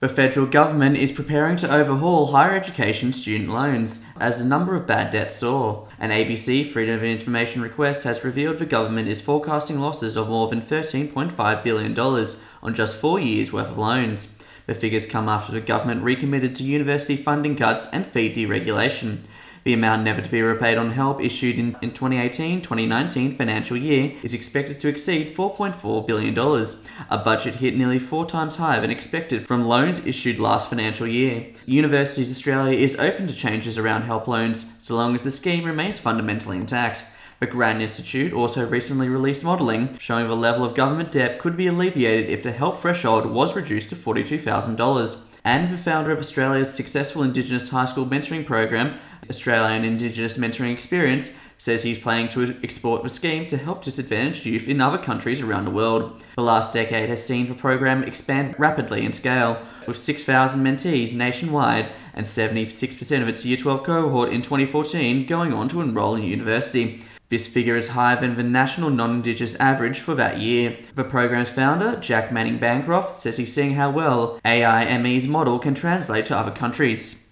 The federal government is preparing to overhaul higher education student loans as the number of bad debts soar. An ABC Freedom of Information request has revealed the government is forecasting losses of more than $13.5 billion on just four years' worth of loans. The figures come after the government recommitted to university funding cuts and fee deregulation. The amount never to be repaid on help issued in, in 2018-2019 financial year is expected to exceed $4.4 billion, a budget hit nearly four times higher than expected from loans issued last financial year. Universities Australia is open to changes around help loans so long as the scheme remains fundamentally intact. The Grattan Institute also recently released modelling showing the level of government debt could be alleviated if the help threshold was reduced to $42,000 and the founder of Australia's successful Indigenous high school mentoring program, Australian Indigenous Mentoring Experience, says he's planning to export the scheme to help disadvantaged youth in other countries around the world. The last decade has seen the program expand rapidly in scale, with 6,000 mentees nationwide and 76% of its Year 12 cohort in 2014 going on to enrol in university. This figure is higher than the national non Indigenous average for that year. The program's founder, Jack Manning Bancroft, says he's seeing how well AIME's model can translate to other countries.